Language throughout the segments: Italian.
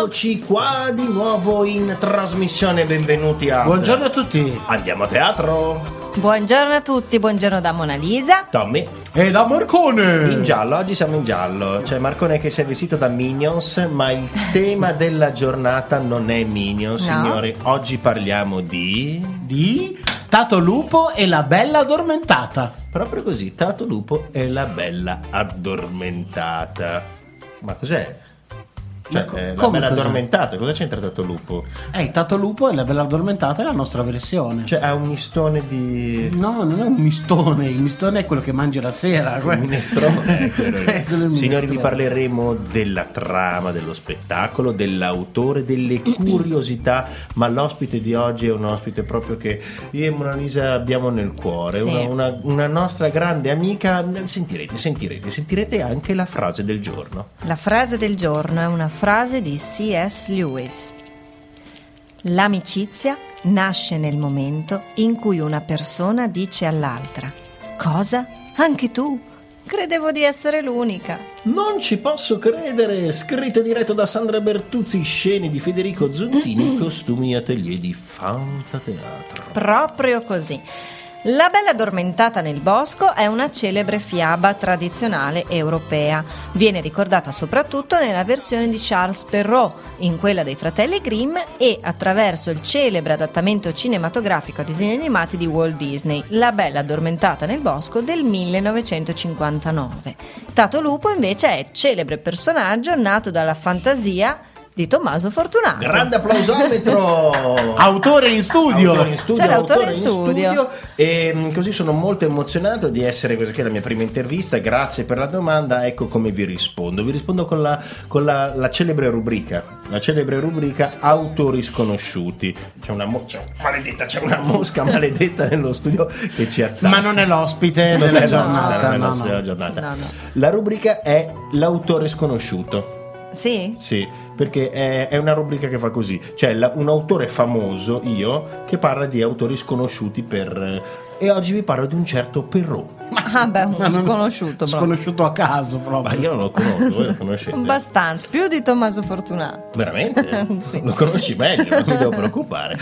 Eccoci qua di nuovo in trasmissione, benvenuti a... Buongiorno a tutti. Andiamo a teatro. Buongiorno a tutti, buongiorno da Mona Lisa. Tommy. E da Marcone. In giallo, oggi siamo in giallo. C'è Marcone che si è vestito da Minions, ma il tema della giornata non è Minions, No. signori. Oggi parliamo di... Di Tato Lupo e la bella addormentata. Proprio così, Tato Lupo e la bella addormentata. Ma cos'è? Cioè, co- eh, la come bella cos'è? addormentata, cosa c'entra Tato Lupo? Eh, Tato Lupo e la bella addormentata è la nostra versione. Cioè, ha un mistone di... No, non è un mistone, il mistone è quello che mangi la sera. Il que- minestrone, quello quello è il Signori, vi parleremo della trama dello spettacolo, dell'autore, delle curiosità. Ma l'ospite di oggi è un ospite proprio che io e Mona Lisa abbiamo nel cuore. Sì. Una, una- una nostra grande amica. Sentirete, sentirete, sentirete anche la frase del giorno. La frase del giorno è una frase di C.S. Lewis. L'amicizia nasce nel momento in cui una persona dice all'altra: Cosa? Anche tu? Credevo di essere l'unica. Non ci posso credere! Scritto e diretto da Sandra Bertuzzi, scene di Federico Zontini, costumi e atelier di Fantateatro. Proprio così. La bella addormentata nel bosco è una celebre fiaba tradizionale europea. Viene ricordata soprattutto nella versione di Charles Perrault, in quella dei fratelli Grimm e attraverso il celebre adattamento cinematografico a disegni animati di Walt Disney, La bella addormentata nel bosco del 1959. Tato Lupo invece è celebre personaggio nato dalla fantasia di Tommaso Fortunato. Grande applausometro! Autore in studio. Autore in studio, C'è l'autore autore in studio. E mm, così sono molto emozionato di essere questa qui è la mia prima intervista. Grazie per la domanda. Ecco come vi rispondo. Vi rispondo con la, con la, la celebre rubrica. La celebre rubrica autori sconosciuti. C'è una, mo- c'è- maledetta, c'è una mosca maledetta nello studio che ci attacca. Ma non è l'ospite Non della è giornata. no, giornata. No, no. La rubrica è l'autore sconosciuto. Sì? Sì, perché è, è una rubrica che fa così. C'è la- un autore famoso, io, che parla di autori sconosciuti per... E oggi vi parlo di un certo Perrault. Ah, beh, uno Ma non- sconosciuto, proprio. Sconosciuto a caso Ma proprio. io non lo conosco, voi lo conoscete? Abbastanza, più di Tommaso Fortunato. Veramente? Sì. Lo conosci meglio, non mi devo preoccupare.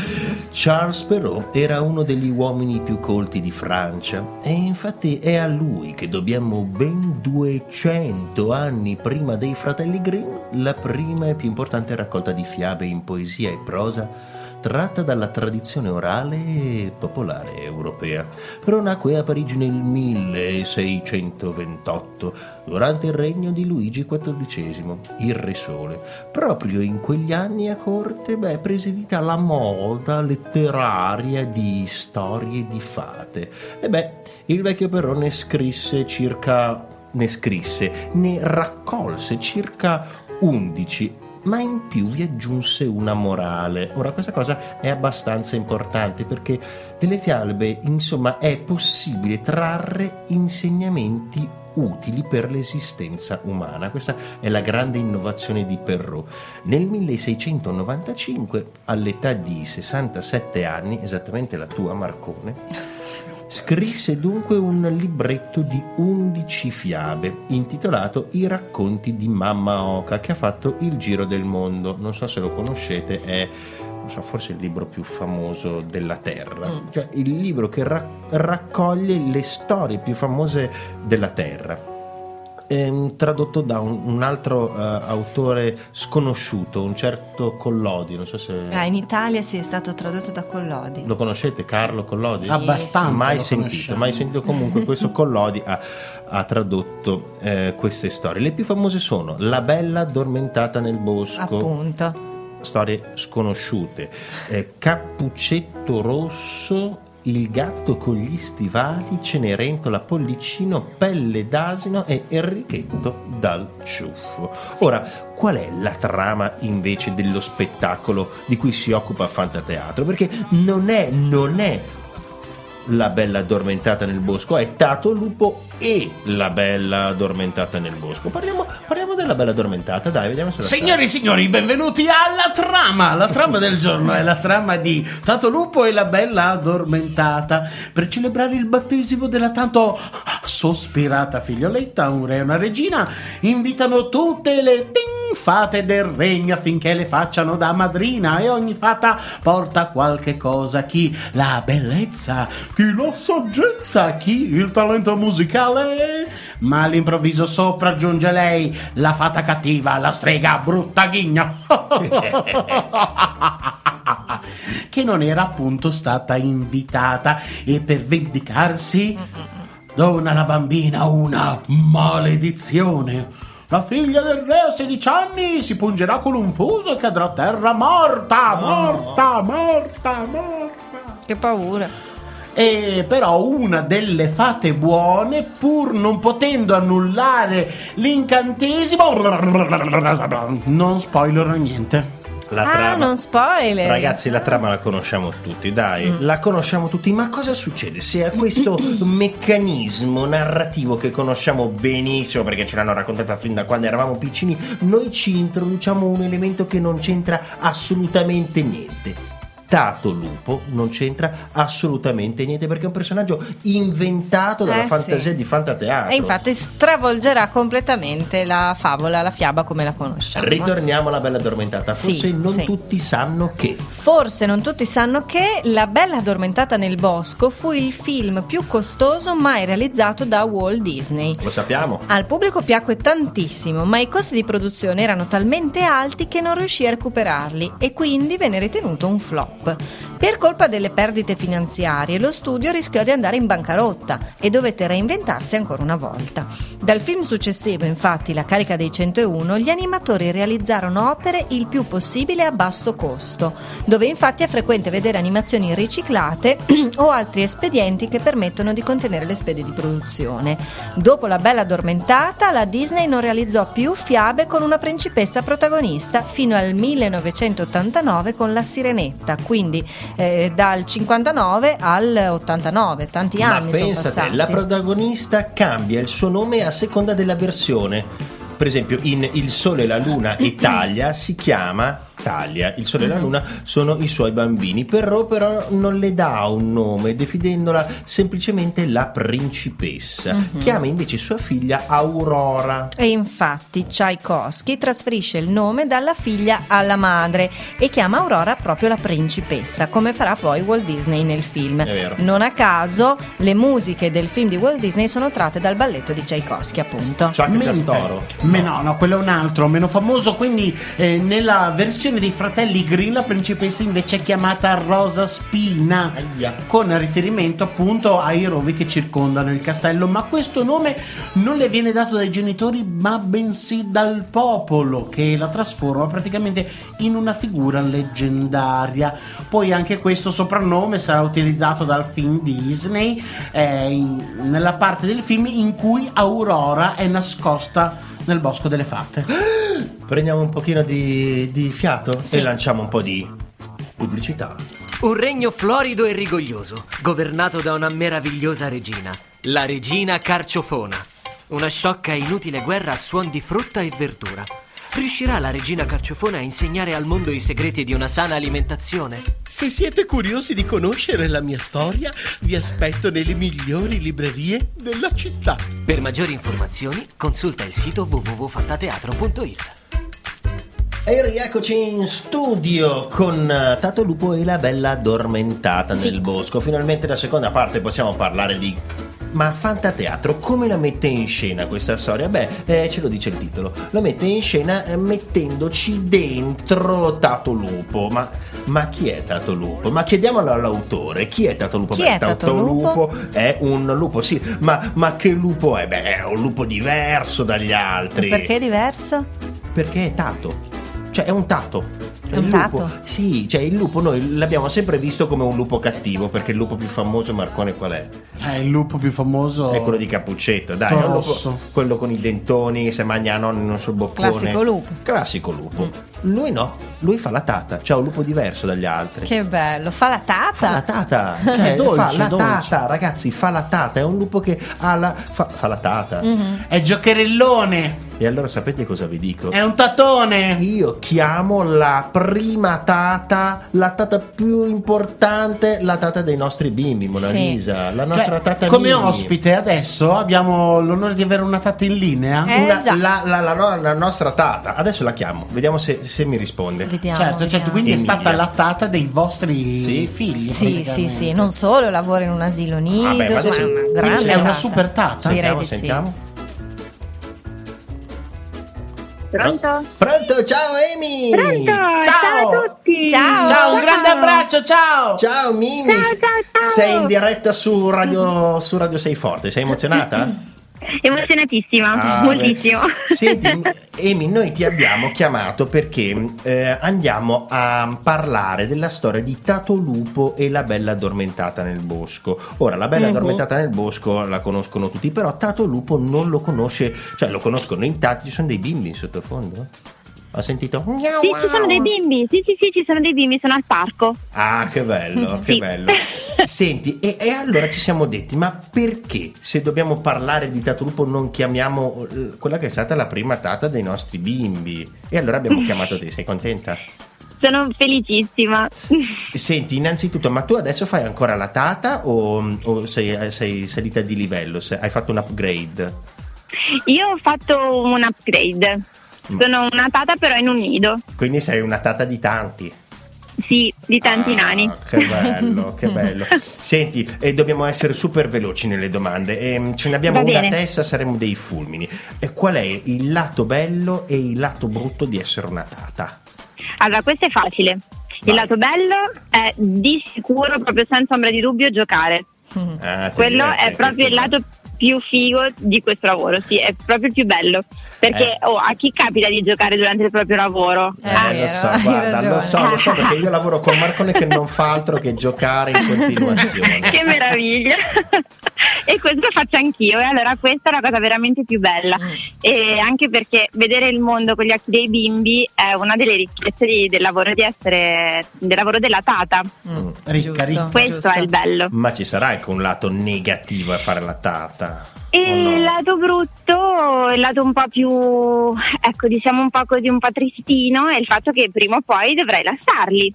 Charles Perrault era uno degli uomini più colti di Francia e infatti è a lui che dobbiamo ben 200 anni prima dei fratelli Grimm la prima e più importante raccolta di fiabe in poesia e prosa tratta dalla tradizione orale e popolare europea. Però nacque a Parigi nel 1628, durante il regno di Luigi XIV, il Re Sole. Proprio in quegli anni a corte, beh, prese vita la moda letteraria di storie di fate. E beh, il vecchio però ne scrisse circa ne scrisse, ne raccolse circa 11 ma in più vi aggiunse una morale. Ora questa cosa è abbastanza importante perché delle fiabe, insomma, è possibile trarre insegnamenti utili per l'esistenza umana. Questa è la grande innovazione di Perrault. Nel 1695, all'età di 67 anni, esattamente la tua Marcone, Scrisse dunque un libretto di 11 fiabe intitolato I racconti di Mamma Oca che ha fatto il giro del mondo. Non so se lo conoscete, è so, forse il libro più famoso della Terra, Mm. cioè il libro che ra- raccoglie le storie più famose della Terra. Ehm, tradotto da un, un altro eh, autore sconosciuto, un certo Collodi, non so se Ah, in Italia sì, è stato tradotto da Collodi. lo conoscete, Carlo Collodi? Sì, Abbastanza. mai sentito, conosciamo. mai sentito comunque questo Collodi ha, ha tradotto eh, queste storie. Le più famose sono La bella addormentata nel bosco, Appunto. storie sconosciute, eh, Cappuccetto rosso, Il gatto con gli stivali, Cenerentola Pollicino, Pelle d'asino e Enrichetto dal ciuffo. Ora, qual è la trama invece dello spettacolo di cui si occupa Fantateatro? Perché non è, non è la bella addormentata nel bosco, è Tato Lupo e la bella addormentata nel bosco. Parliamo, parliamo della bella addormentata, dai, vediamo se la Signori e signori, benvenuti alla trama. La trama del giorno è la trama di Tato Lupo e la bella addormentata. Per celebrare il battesimo della tanto sospirata figlioletta, un re e una regina, invitano tutte le ting fate del regno affinché le facciano da madrina e ogni fata porta qualche cosa, chi la bellezza, chi la saggezza, chi il talento musicale. Ma all'improvviso sopra giunge lei, la fata cattiva, la strega brutta ghigna. che non era appunto stata invitata e per vendicarsi dona alla bambina una maledizione. La figlia del re a 16 anni si pungerà con un fuso e cadrà a terra morta, morta, morta, morta. Che paura. E però una delle fate buone, pur non potendo annullare l'incantesimo, non spoilerò niente. La ah, trama. non spoiler. Ragazzi, la trama la conosciamo tutti, dai, la conosciamo tutti, ma cosa succede se a questo meccanismo narrativo che conosciamo benissimo perché ce l'hanno raccontata fin da quando eravamo piccini, noi ci introduciamo un elemento che non c'entra assolutamente niente? Tato Lupo non c'entra assolutamente niente perché è un personaggio inventato dalla Eh, fantasia sì. di fantateatro. E infatti stravolgerà completamente la favola, la fiaba come la conosciamo. Ritorniamo alla bella addormentata. Sì, Forse non sì. tutti sanno che. Forse non tutti sanno che La Bella addormentata nel bosco fu il film più costoso mai realizzato da Walt Disney. Lo sappiamo. Al pubblico piacque tantissimo, ma i costi di produzione erano talmente alti che non riuscì a recuperarli e quindi venne ritenuto un flop. Per colpa delle perdite finanziarie, lo studio rischiò di andare in bancarotta e dovette reinventarsi ancora una volta. Dal film successivo, infatti, La carica dei 101, gli animatori realizzarono opere il più possibile a basso costo, dove infatti è frequente vedere animazioni riciclate o altri espedienti che permettono di contenere le spese di produzione. Dopo La Bella Addormentata, la Disney non realizzò più fiabe con una principessa protagonista fino al 1989 con La Sirenetta, quindi eh, dal 59 al 89, tanti Ma anni sono pensate, passati. la protagonista cambia il suo nome a seconda della versione. Per esempio, in Il Sole, la Luna Taglia si chiama Taglia. Il Sole e la Luna sono i suoi bambini, però, però non le dà un nome, definendola semplicemente la principessa. Mhm. Chiama invece sua figlia Aurora. E infatti Tchaikovsky trasferisce il nome dalla figlia alla madre e chiama Aurora proprio la principessa, come farà poi Walt Disney nel film. È vero. Non a caso le musiche del film di Walt Disney sono tratte dal balletto di Tchaikovsky, appunto. Chuck Mentre- Castoro. Me- no, no, quello è un altro, meno famoso. Quindi, eh, nella versione dei fratelli Green, la principessa invece è chiamata Rosa Spina. Aia. Con riferimento appunto ai rovi che circondano il castello. Ma questo nome non le viene dato dai genitori, ma bensì dal popolo, che la trasforma praticamente in una figura leggendaria. Poi anche questo soprannome sarà utilizzato dal film Disney eh, in- nella parte del film in cui Aurora è nascosta nel bosco delle fate. Prendiamo un pochino di, di fiato Sì. e lanciamo un po' di pubblicità. Un regno florido e rigoglioso, governato da una meravigliosa regina, la regina Carciofona. Una sciocca e inutile guerra a suon di frutta e verdura. Riuscirà la regina Carciofona a insegnare al mondo i segreti di una sana alimentazione? Se siete curiosi di conoscere la mia storia, vi aspetto nelle migliori librerie della città. Per maggiori informazioni consulta il sito www.fantateatro.it. E rieccoci in studio con eh, Tato Lupo e la bella addormentata Sì. nel bosco. Finalmente la seconda parte possiamo parlare di... Ma Fantateatro come la mette in scena questa storia? Beh, eh, ce lo dice il titolo. Lo mette in scena eh, mettendoci dentro Tato Lupo. Ma, ma chi è Tato Lupo? Ma chiediamolo all'autore. Chi è Tato Lupo? Chi Beh, è Tato Lupo? è un lupo, sì. Ma, ma che lupo è? Beh, è un lupo diverso dagli altri. Perché è diverso? Perché è tato. Cioè è un tato. Cioè, È un il lupo- tato? Sì, cioè il lupo noi l'abbiamo sempre visto come un lupo cattivo, perché il lupo più famoso Marcone qual è? Eh, il lupo più famoso È quello di Cappuccetto, dai, è un lupo- quello con i dentoni, se mangia a nonno sul boccone. Classico lupo. Classico lupo. Lui no, lui fa la tata, cioè un lupo diverso dagli altri. Che bello, fa la Fa la tata. tata, cioè, dolce, fa la dolce. tata, ragazzi, fa la tata, è un lupo che ha la fa, fa la tata. Mm. È giocherellone. E allora sapete cosa vi dico? È un tatone! Io chiamo la prima tata, la tata più importante, la tata dei nostri bimbi, Mona Sì. Lisa, la nostra Cioè, tata come Mimi. ospite adesso abbiamo l'onore di avere una tata in linea. Eh, Una- la, la- la la nostra tata, adesso la chiamo, vediamo se, se mi risponde. Vediamo. certo, certo, vediamo. quindi è Emilia. stata la tata dei vostri Sì. figli. Sì, sì, sì, non solo lavora in un asilo nido, Vabbè, ma adesso- è una quindi grande è una tata. super tata? Direi Sentiamo, di sì. Pronto? Pronto, ciao Amy! Pronto? Ciao a tutti! Ciao. Ciao, un grande abbraccio, ciao! Ciao Mimi! Ciao, ciao, ciao. Sei in diretta su Radio, su Radio Sei Forte, sei emozionata? Emozionatissima, Ah, moltissimo. beh. Senti, Amy, noi ti abbiamo chiamato perché eh, andiamo a parlare della storia di Tato Lupo e la bella addormentata nel bosco. Ora, la bella Mhm. addormentata nel bosco la conoscono tutti, però Tato Lupo non lo conosce, cioè lo conoscono in tanti, ci sono dei bimbi in sottofondo? Ho sentito? Sì, ci sono dei bimbi, sì, sì, sì, ci sono dei bimbi, sono al parco. Ah, che bello, che Sì. bello. Senti, e, e allora ci siamo detti, ma perché se dobbiamo parlare di Tato Lupo non chiamiamo eh, quella che è stata la prima tata dei nostri bimbi? E allora abbiamo chiamato te, sei contenta? Sono felicissima. Senti, innanzitutto, ma tu adesso fai ancora la tata o, o sei, sei salita di livello? Se- hai fatto un upgrade? Io ho fatto un upgrade. Mm. Sono una tata però in un nido. Quindi sei una tata di tanti. Sì, di tanti Ah, nani. Che bello, che bello. Senti, e dobbiamo essere super veloci nelle domande. Ehm, ce ne abbiamo Va una a testa, saremo dei fulmini. E qual è il lato bello e il lato brutto di essere una tata? Allora, questo è facile. Vai. Il lato bello è di sicuro, proprio senza ombra di dubbio, giocare. Ah, ti Quello è proprio il lato più figo di questo lavoro, sì, è proprio il più bello. Perché Eh. oh, a chi capita di giocare durante il proprio lavoro? Eh, Eh, Ah, lo so, hai guarda, lo so, lo so perché io lavoro con Marcone che non fa altro che giocare in continuazione. che meraviglia! e questo faccio anch'io, e allora questa è la cosa veramente più bella. Mm. E anche perché vedere il mondo con gli occhi dei bimbi è una delle ricchezze di- del lavoro di essere del lavoro della tata. Mm, Ricca, giusto, ricca. Questo giusto. è il bello. Ma ci sarà anche un lato negativo a fare la tata? E o no? il lato brutto, il lato un po' più, ecco, diciamo un po' così, un po' tristino, è il fatto che prima o poi dovrei lasciarli.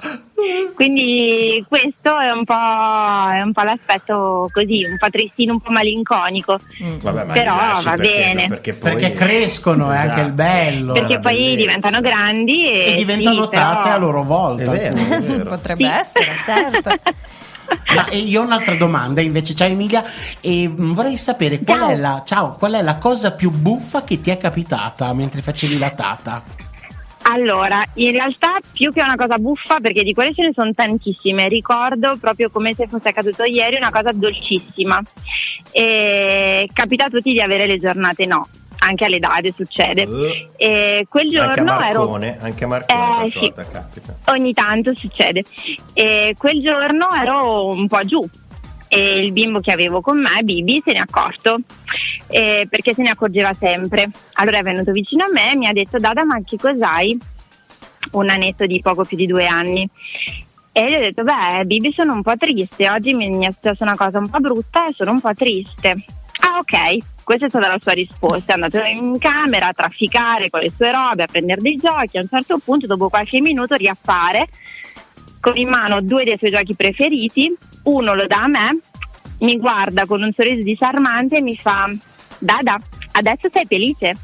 Quindi questo è un po', è un po' l'aspetto così, un po' tristino, un po' malinconico. Mm. Vabbè, ma Però va perché- bene. Perché, poi- Perché crescono, è anche il bello. Perché poi bellezza. diventano grandi e, E diventano sì, però- tate a loro volta. È vero, è vero. Potrebbe Sì. essere, certo. Ma e io ho un'altra domanda invece, ciao Emilia, e mm, vorrei sapere qual Ciao. è, la, ciao, qual è la cosa più buffa che ti è capitata mentre facevi la tata? Allora, in realtà più che una cosa buffa, perché di quelle ce ne sono tantissime, ricordo proprio come se fosse accaduto ieri una cosa dolcissima. E capita a tutti di avere le giornate no, anche all'edade succede. Eh, E quel anche a giorno ero Marcone, anche a Marcone Eh, sì. volta capita. ogni tanto succede. E quel giorno ero un po' giù e il bimbo che avevo con me, Bibi, se ne è accorto eh, perché se ne accorgeva sempre. Allora è venuto vicino a me e mi ha detto: Dada, ma che cos'hai? Un annetto di poco più di due anni. E gli ho detto: Beh, Bibi, sono un po' triste. Oggi mi è successa una cosa un po' brutta e sono un po' triste. Ah, ok. Questa è stata la sua risposta. È andato in camera a trafficare con le sue robe, a prendere dei giochi. A un certo punto, dopo qualche minuto, riappare con in mano due dei suoi giochi preferiti. Uno lo dà a me, mi guarda con un sorriso disarmante e mi fa: Dada, adesso sei felice.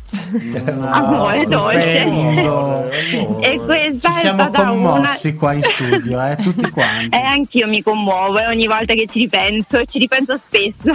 Amore dolce. stupendo. E questa Ci è siamo stata commossi qua in studio, eh, tutti una. quanti. E anch'io mi commuovo e ogni volta che ci ripenso, e ci ripenso spesso.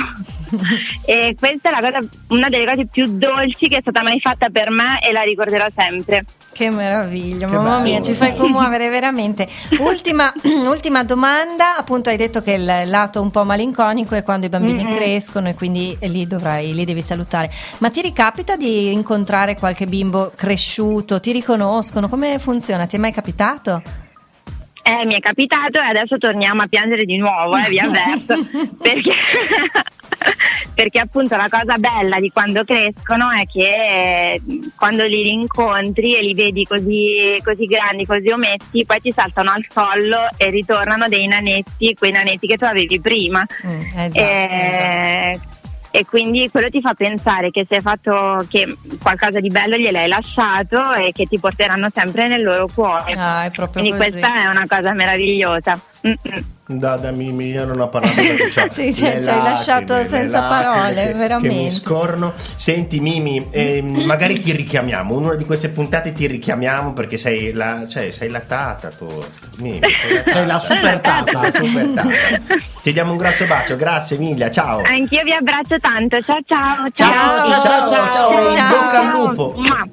e questa è la cosa, una delle cose più dolci che è stata mai fatta per me e la ricorderò sempre. Che meraviglia, Che mamma bello. mia, ci fai commuovere veramente. Ultima, ultima domanda, appunto hai detto che il lato un po' malinconico è quando i bambini Mhm. crescono e quindi lì dovrai, li devi salutare. Ma ti ricapita di incontrare qualche bimbo cresciuto? Ti riconoscono? Come funziona? Ti è mai capitato? Eh, mi è capitato e adesso torniamo a piangere di nuovo, eh, vi avverto. perché, perché appunto la cosa bella di quando crescono è che eh, quando li rincontri e li vedi così, così grandi, così ometti, poi ti saltano al collo e ritornano dei nanetti, quei nanetti che tu avevi prima. Mm, eh già, Eh, e quindi quello ti fa pensare che se hai fatto che qualcosa di bello gliel'hai lasciato e che ti porteranno sempre nel loro cuore. Ah, è proprio quindi così. questa è una cosa meravigliosa. Da, da Mimi, io non ho parlato Sì, cioè, ci hai lasciato senza parole, che- Che veramente. mi scorrono. Senti, Mimi, ehm, magari ti richiamiamo. In una di queste puntate ti richiamiamo perché sei la, cioè, sei la tata tu. Mimi, sei la tata. Sei la super tata. La super tata. Ti diamo un grosso bacio, grazie Emilia, ciao. Anch'io vi abbraccio tanto. Ciao ciao. Ciao, ciao, ciao, ciao. ciao, in Ciao. bocca al lupo. Mua.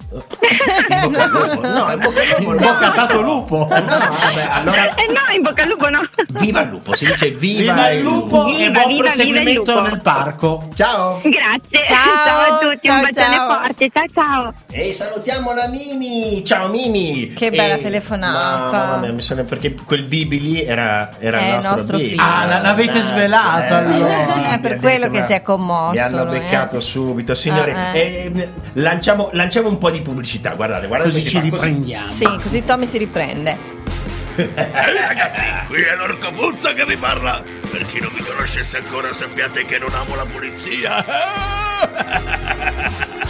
In bocca al lupo. No, in bocca al lupo. In no. bocca a Tato Lupo. No, vabbè, allora Eh no, in bocca al lupo no. Viva il lupo, si dice viva, Viva il lupo Viva, e buon viva, proseguimento lupo. nel parco. Ciao. Grazie. Ciao, a tutti, ciao, un bacione ciao. forte. Ciao ciao. E salutiamo la Mimi! Ciao Mimi! Che bella E- telefonata. Mamma mia, mi sono- perché quel Bibi lì era, era il nostro, nostro Bibi. figlio. Ah, l'avete Eh, svelato, eh, allora. È per quello detto, che si è commosso, Mi hanno lui, beccato eh. subito. Signori, Ah, eh. eh, lanciamo, lanciamo un po' di pubblicità. Guardate, guardate Così ci fa, così. riprendiamo. Sì, così Tommy si riprende. Ehi ragazzi, qui è l'orco Puzza che vi parla. Per chi non mi conoscesse ancora sappiate che non amo la pulizia.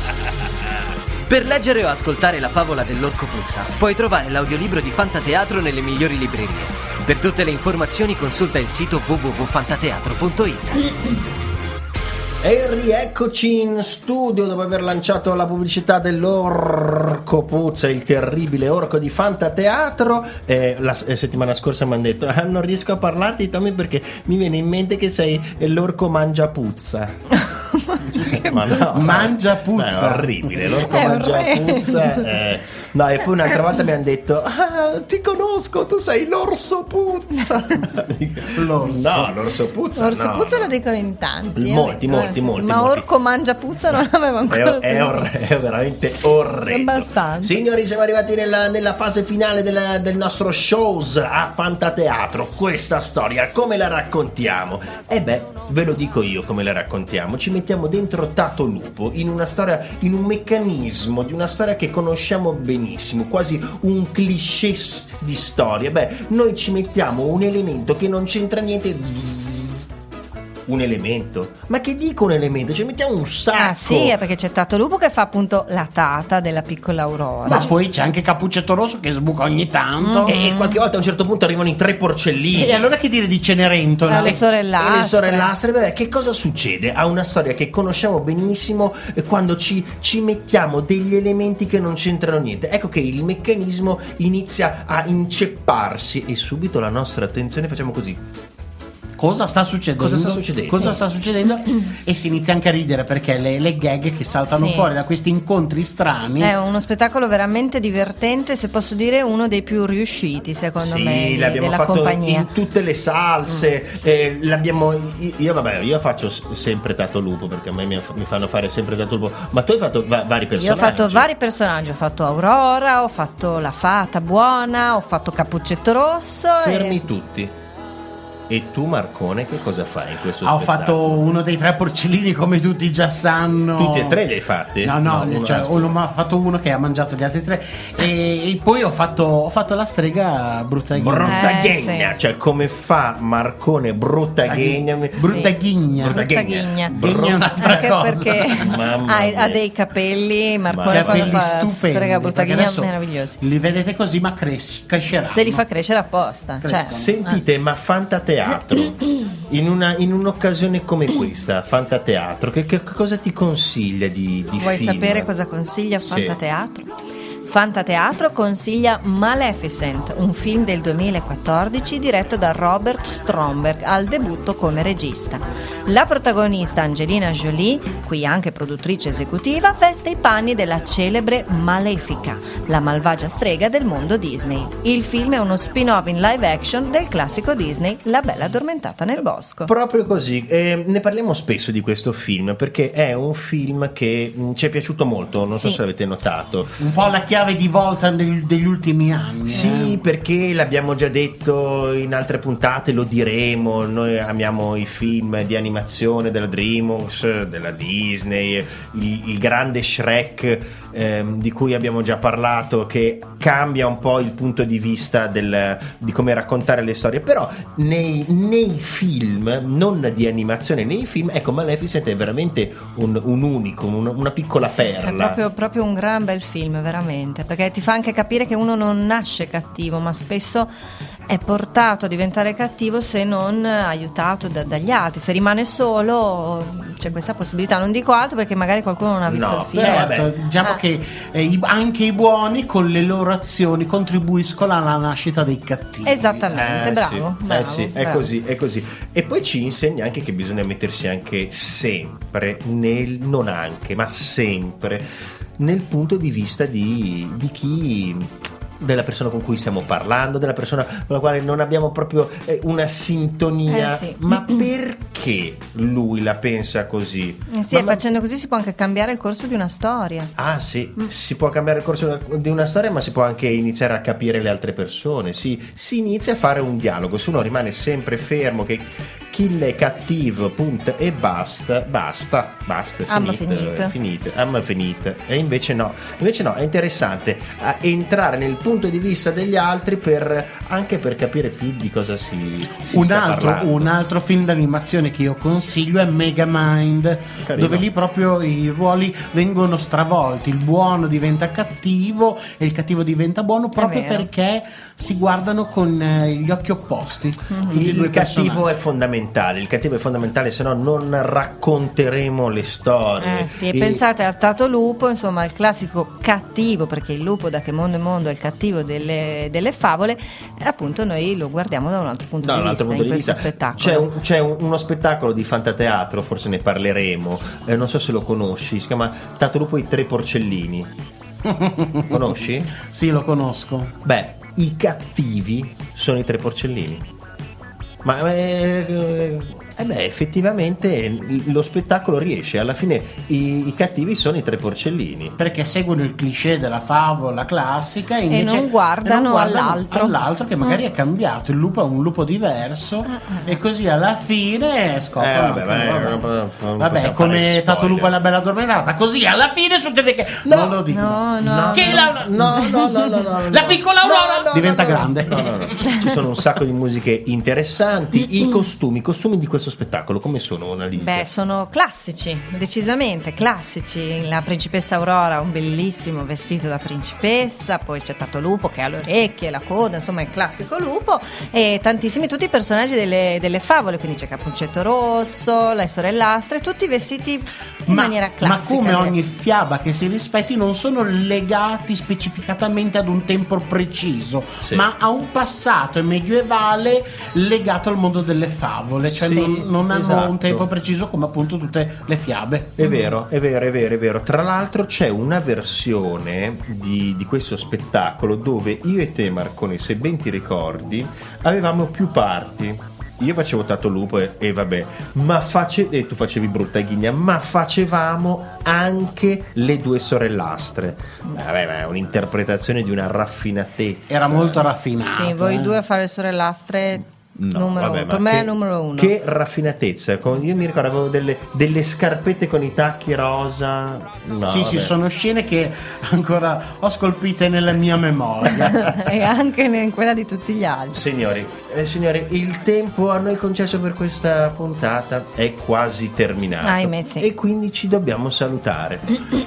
Per leggere o ascoltare la favola dell'orco puzza, puoi trovare l'audiolibro di Fantateatro nelle migliori librerie. Per tutte le informazioni consulta il sito www.fantateatro.it. E rieccoci in studio dopo aver lanciato la pubblicità dell'Orco Puzza, il terribile orco di Fantateatro. Eh, la settimana scorsa mi hanno detto: ah, Non riesco a parlarti, Tommy, perché mi viene in mente che sei l'orco mangia puzza. Ma no, Mangia Beh, puzza. è orribile, l'orco È mangia orrendo. puzza. eh. No, e poi un'altra volta mi hanno detto: ah, Ti conosco, tu sei l'orso puzza. L'orso. No, l'orso puzza. Orso no, puzza no. lo dicono in tanti. eh. Molti, Eh, molti, sì, molti, Ma molti. orco mangia puzza non l'avevo È, ancora è sentito. orre- è veramente orrendo. Abbastanza. Signori, siamo arrivati nella, nella fase finale della- del nostro shows a Fantateatro. Questa storia, come la raccontiamo? E beh, ve lo dico io come la raccontiamo. Ci mettiamo dentro Tato Lupo in una storia, in un meccanismo di una storia che conosciamo benissimo, quasi un cliché di storia. Beh, noi ci mettiamo un elemento che non c'entra niente. zzz, Un elemento? Ma che dico un elemento? Ci mettiamo un sacco. Ah sì, è perché c'è Tato Lupo che fa appunto la tata della piccola Aurora. Ma poi c'è anche Cappuccetto Rosso che sbuca ogni tanto. E, e qualche volta a un certo punto arrivano i tre porcellini. E allora che dire di Cenerentola? Ah, le sorellastre. E le sorellastre, beh, che cosa succede? A una storia che conosciamo benissimo eh, quando ci, ci mettiamo degli elementi che non c'entrano niente. Ecco che il meccanismo inizia a incepparsi e subito la nostra attenzione facciamo così. Cosa sta succedendo? Cosa sta succedendo? Cosa sta succedendo? E si inizia anche a ridere perché le, le gag che saltano Sì. fuori da questi incontri strani. È uno spettacolo veramente divertente, se posso dire uno dei più riusciti secondo sì, me di- l'abbiamo della fatto compagnia. in tutte le salse. eh, l'abbiamo. Io, vabbè, io faccio sempre Tato Lupo perché a me mi, mi fanno fare sempre Tato Lupo. Ma tu hai fatto va- vari Io personaggi. ho fatto vari personaggi, ho fatto Aurora, ho fatto la fata buona, ho fatto Cappuccetto Rosso. Fermi e... tutti. E tu, Marcone, che cosa fai in questo Ha spettacolo? fatto uno dei tre porcellini come tutti già sanno. Tutti e tre li hai fatti? No, no, uno- cioè, ho ho fatto uno che ha mangiato gli altri tre. E, e poi ho fatto, ho fatto la strega brutta ghigna. Bruttaghegna, Eh, sì. cioè come fa Marcone Bruttaghegna? Brutta ghigna. Brutta Brutta ghigna. ghigna. Ghigna Anche cosa. perché ha, ha dei capelli, Marcone quando Capelli fa stupendi. strega brutta ghigna meravigliosi. Li vedete così, ma cres- cresceranno. Se li fa crescere apposta. Cioè. Sentite, ma Fantateatro, in, una, in un'occasione come questa, Fantateatro, che, che cosa ti consiglia di, di Vuoi film? sapere cosa consiglia Sì. Fantateatro? Consiglia Maleficent, un film del 2014 diretto da Robert Stromberg al debutto come regista. La protagonista Angelina Jolie, qui anche produttrice esecutiva, veste i panni della celebre Malefica, la malvagia strega del mondo Disney. Il film è uno spin-off in live action del classico Disney La bella addormentata nel bosco. Proprio così, Eh, ne parliamo spesso di questo film perché è un film che mh, ci è piaciuto molto, non so Sì. se avete notato. Un po' alla chiave chiave di volta degli, degli ultimi anni. Sì, eh. perché l'abbiamo già detto in altre puntate, lo diremo. Noi amiamo i film di animazione della DreamWorks, della Disney, il, il grande Shrek ehm, di cui abbiamo già parlato, che cambia un po' il punto di vista del- di come raccontare le storie. Però nei, nei film, non di animazione, nei film, ecco, Maleficent è veramente un, un unico, un- una piccola perla. È proprio, proprio un gran bel film, veramente, perché ti fa anche capire che uno non nasce cattivo, ma spesso è portato a diventare cattivo se non aiutato da- dagli altri. Se rimane solo c'è questa possibilità. Non dico altro perché magari qualcuno non ha visto No, il film. Certo, diciamo Ah. che eh, i- anche i buoni con le loro azioni contribuiscono alla nascita dei cattivi. Esattamente, Eh, bravo, sì, bravo, eh sì, è bravo. così, è così. E poi ci insegna anche che bisogna mettersi anche sempre nel, non anche, ma sempre nel punto di vista di, di chi della persona con cui stiamo parlando, della persona con la quale non abbiamo proprio eh, una sintonia, Eh, sì. ma perché lui la pensa così? Eh sì, Ma- facendo così si può anche cambiare il corso di una storia. Ah sì, si può cambiare il corso di una storia, ma si può anche iniziare a capire le altre persone. Si, si inizia a fare un dialogo, se uno rimane sempre fermo, che kill è cattivo, punto, e basta, basta, basta, è Amma finito, finito, amma finita. E invece no, invece no, è interessante entrare nel punto di vista degli altri per, anche per capire più di cosa si, si Un sta altro, parlando. un altro film d'animazione che io consiglio è Megamind, Carino. dove lì proprio i ruoli vengono stravolti, il buono diventa cattivo e il cattivo diventa buono proprio perché si guardano con eh, gli occhi opposti. e due Il cattivo è fondamentale, il cattivo è fondamentale, se no non racconteremo le storie. Eh sì, e pensate al Tato Lupo, insomma, il classico cattivo, perché il lupo da che mondo è mondo è il cattivo delle, delle favole, e appunto noi lo guardiamo da un altro punto Da di un vista altro punto in di questo vista spettacolo. c'è, un- c'è un- uno spettacolo di fantateatro, forse ne parleremo. eh, non so se lo conosci. Si chiama Tato Lupo e i tre porcellini. Conosci? Sì, lo conosco. Beh, i cattivi sono i tre porcellini. Ma eh, eh, eh beh, effettivamente lo spettacolo riesce. Alla fine i, i cattivi sono i tre porcellini. Perché seguono il cliché della favola classica e, invece- non guardano e non guardano all'altro. all'altro che magari Mm. è cambiato. Il lupo è un lupo diverso e così alla fine scoprono. Eh, vabbè, vabbè, vabbè. Vabbè, come. Tato Lupo e la bella addormentata. Così alla fine succede che. non lo dico. No, no. No, Che no, la- no, no, no, no, no, La no. piccola Aurora No, no, diventa no, no. grande. No, no, no. Ci sono un sacco di musiche interessanti. I costumi, i costumi di questo spettacolo, come sono, Annalisa? Beh, sono classici, decisamente classici. La principessa Aurora ha un bellissimo vestito da principessa, poi c'è Tato Lupo che ha le orecchie, la coda, insomma il classico lupo e tantissimi tutti i personaggi delle, delle favole, quindi c'è Cappuccetto Rosso, le sorellastre, tutti vestiti in maniera ma classica. come direi. ogni fiaba che si rispetti non sono legati specificatamente ad un tempo preciso, Sì. ma a un passato medievale legato al mondo delle favole, cioè Sì, non, non hanno esatto. un tempo preciso come appunto tutte le fiabe. È vero, è vero, è vero, è vero. Tra l'altro c'è una versione di, di questo spettacolo dove io e te, Marcone, se ben ti ricordi, avevamo più parti. Io facevo Tato Lupo e, e vabbè, ma face, e tu facevi Brutta Ghigna, ma facevamo anche le due sorellastre. Vabbè, ma è un'interpretazione di una raffinatezza. Era molto raffinato. Sì, voi eh. due a fare sorellastre No, numero vabbè, uno. ma per me che- è numero uno. Che raffinatezza. Io mi ricordo avevo delle, delle scarpette con i tacchi rosa. No, sì, sì, vabbè. sono scene che ancora ho scolpite nella mia memoria. e anche in quella di tutti gli altri. Signori, eh, signori, il tempo a noi concesso per questa puntata è quasi terminato. Ahimè, sì. E quindi ci dobbiamo salutare.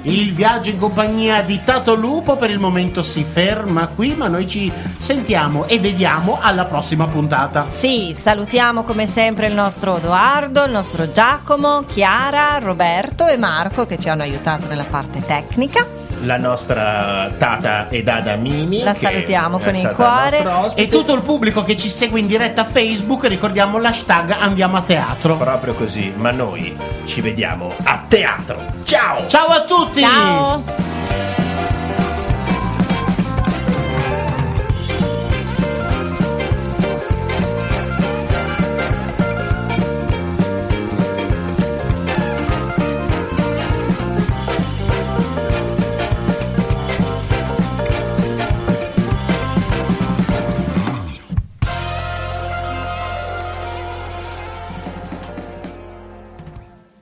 Il viaggio in compagnia di Tato Lupo per il momento si ferma qui, ma noi ci sentiamo e vediamo alla prossima puntata. Sì, salutiamo come sempre il nostro Edoardo, il nostro Giacomo, Chiara, Roberto e Marco che ci hanno aiutato nella parte tecnica. La nostra tata e dada Mimi. La salutiamo con il cuore. E tutto il pubblico che ci segue in diretta a Facebook, ricordiamo l'hashtag Andiamo a teatro. Proprio così, ma noi ci vediamo a teatro. Ciao! Ciao a tutti! Ciao!